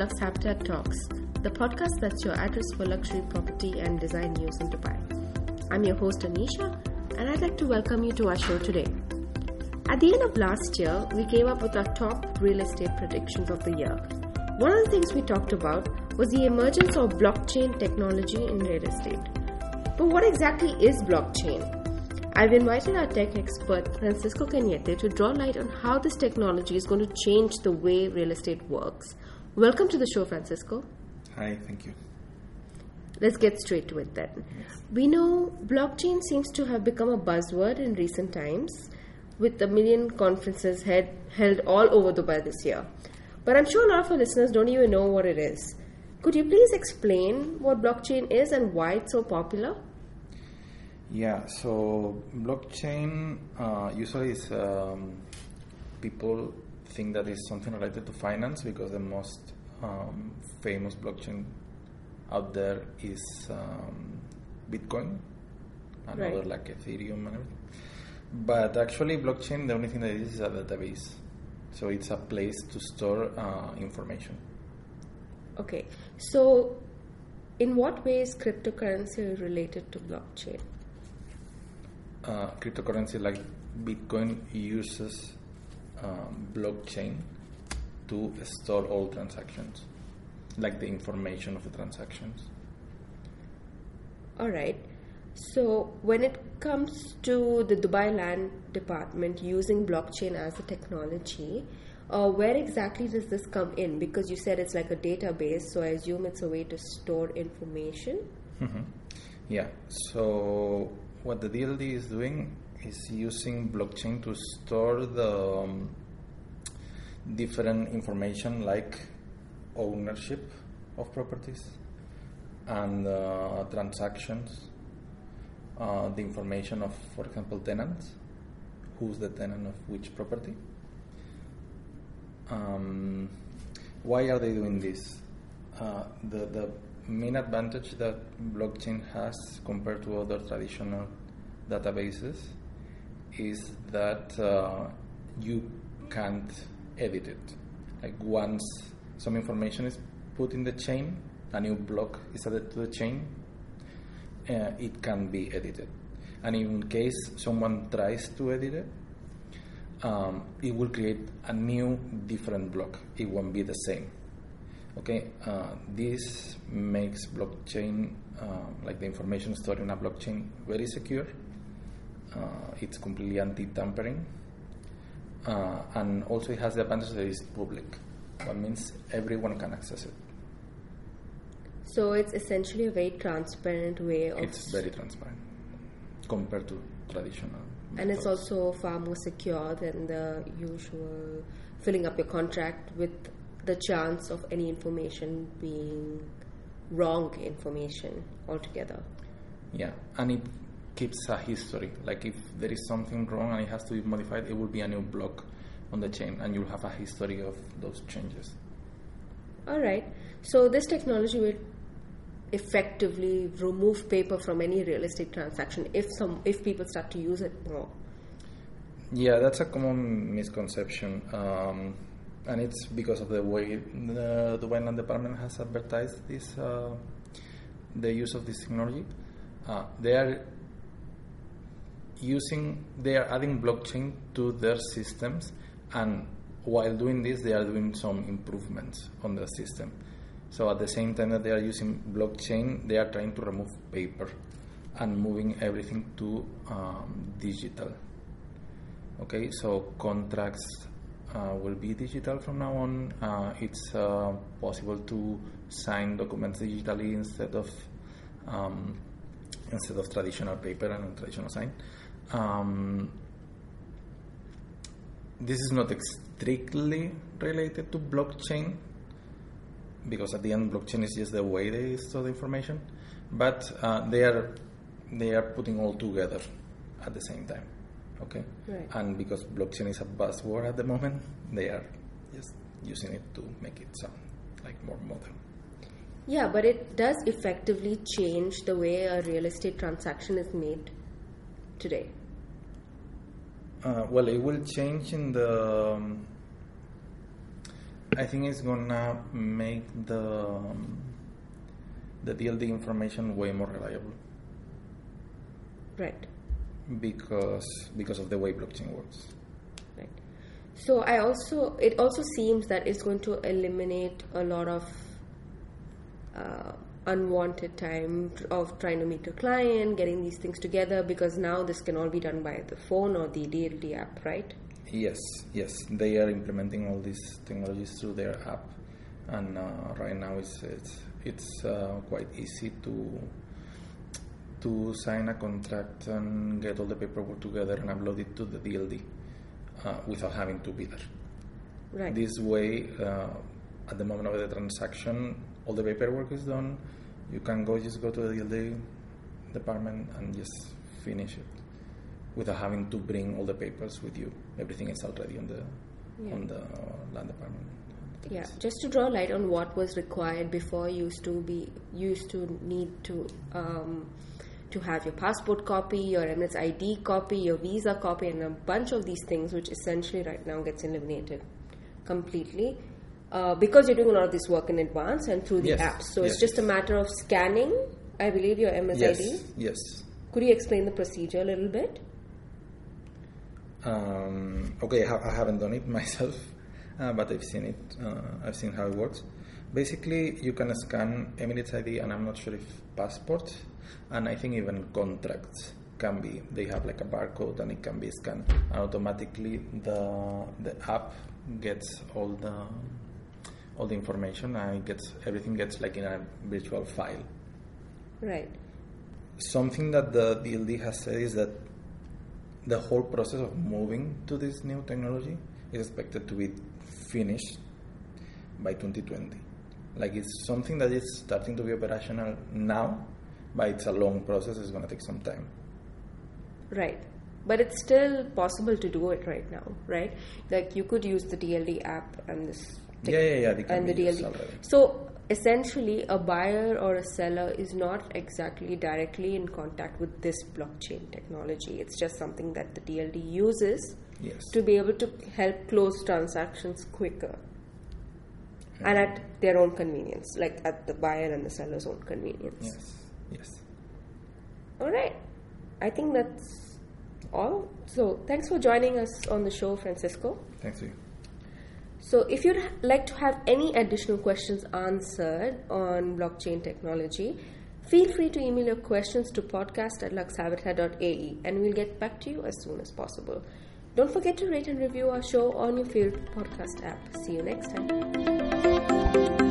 Lux Habitat Talks, the podcast that's your address for luxury property and design news in Dubai. I'm your host Anisha, and I'd like to welcome you to our show today. At the end of last year, we came up with our top real estate predictions of the year. One of the things we talked about was the emergence of blockchain technology in real estate. But what exactly is blockchain? I've invited our tech expert Francisco Cañete to draw light on how this technology is going to change the way real estate works. Welcome to the show, Francisco. Hi, thank you. Let's get straight to it then. Yes. We know blockchain seems to have become a buzzword in recent times, with a million conferences head, held all over Dubai this year. But I'm sure a lot of our listeners don't even know what it is. Could you please explain what blockchain is and why it's so popular? Yeah, so blockchain uh, usually is um, people think that is something related to finance because the most um, famous blockchain out there is um, Bitcoin and Right. other like Ethereum and everything. But actually, blockchain the only thing that it is is a database, so it's a place to store uh, information. Okay, so in what way is cryptocurrency related to blockchain? uh, cryptocurrency like Bitcoin uses um, blockchain to store all transactions, like the information of the transactions. All right. So when it comes to the Dubai Land Department using blockchain as a technology, uh, where exactly does this come in? Because you said it's like a database, so I assume it's a way to store information. Mhm. Yeah. So what the DLD is doing is using blockchain to store the um, different information like ownership of properties and uh, transactions, uh, the information of, for example, tenants, who's the tenant of which property. Um, why are they doing this? Uh, the, the main advantage that blockchain has compared to other traditional databases is that uh, you can't edit it. Like once some information is put in the chain, a new block is added to the chain, uh, it can be edited. And in case someone tries to edit it, um, it will create a new different block. It won't be the same. Okay, uh, this makes blockchain, uh, like the information stored in a blockchain, very secure. Uh, it's completely anti-tampering, uh, and also it has the advantage that it's public. That means everyone can access it. So it's essentially a very transparent way of. It's very transparent compared to traditional. and it's also far more secure than the usual filling up your contract with the chance of any information being wrong information altogether. Yeah, and it keeps a history. Like if there is something wrong and it has to be modified, it will be a new block on the chain, and you'll have a history of those changes. All right. So this technology will effectively remove paper from any real estate transaction if some if people start to use it more. Yeah, that's a common misconception, um, and it's because of the way the the Land Department has advertised this uh, the use of this technology. Uh, they are using they are adding blockchain to their systems, and while doing this, they are doing some improvements on the system. So at the same time that they are using blockchain, they are trying to remove paper and moving everything to um, digital. Okay, so contracts uh, will be digital from now on. Uh, it's uh, possible to sign documents digitally instead of um, instead of traditional paper and traditional sign. Um, this is not strictly related to blockchain because at the end blockchain is just the way they store the information, but uh, they are they are putting all together at the same time. Okay, Right. and because blockchain is a buzzword at the moment, they are just using it to make it sound like more modern. Yeah, but it does effectively change the way a real estate transaction is made today. Uh, well, it will change in the. Um, I think it's gonna make the um, the DLD information way more reliable Right. because because of the way blockchain works. Right. So I also it also seems that it's going to eliminate a lot of uh, unwanted time of trying to meet a client, getting these things together because now this can all be done by the phone or the DLD app, right? Yes, yes, they are implementing all these technologies through their app, and uh, right now it's it's it's uh, quite easy to to sign a contract and get all the paperwork together and upload it to the DLD uh, without having to be there. Right. This way, uh, at the moment of the transaction, all the paperwork is done. You can go just go to the DLD department and just finish it without having to bring all the papers with you. Everything is already on the Yeah. on the land department. Yeah, just to draw light on what was required before, used to be used to need to um, to have your passport copy, your Emirates ID copy, your visa copy, and a bunch of these things, which essentially right now gets eliminated completely uh, because you're doing a lot of this work in advance and through the Yes, apps. So it's just a matter of scanning, I believe, your Emirates Yes, yes. Could you explain the procedure a little bit? Um, okay, I, haven't done it myself, uh, but I've seen it. Uh, I've seen how it works. Basically, you can scan Emirates ID, and I'm not sure if passport, and I think even contracts can be. They have like a barcode, and it can be scanned. And automatically, the the app gets all the all the information, and it gets everything gets like in a virtual file. Right. Something that the DLD has said is that the whole process of moving to this new technology is expected to be finished by 2020. Like it's something that is starting to be operational now, but it's a long process. It's going to take some time. Right. But it's still possible to do it right now, right? Like you could use the DLD app and this. Yeah, yeah, yeah, can and the DLD. So essentially, a buyer or a seller is not exactly directly in contact with this blockchain technology. It's just something that the DLD uses Yes. to be able to help close transactions quicker and at their own convenience, like at the buyer and the seller's own convenience. Yes. Yes. All right. I think that's all. So, thanks for joining us on the show, Francisco. Thanks to you. So, if you'd like to have any additional questions answered on blockchain technology, feel free to email your questions to podcast at luxhabitat.ae and we'll get back to you as soon as possible. Don't forget to rate and review our show on your favorite podcast app. See you next time.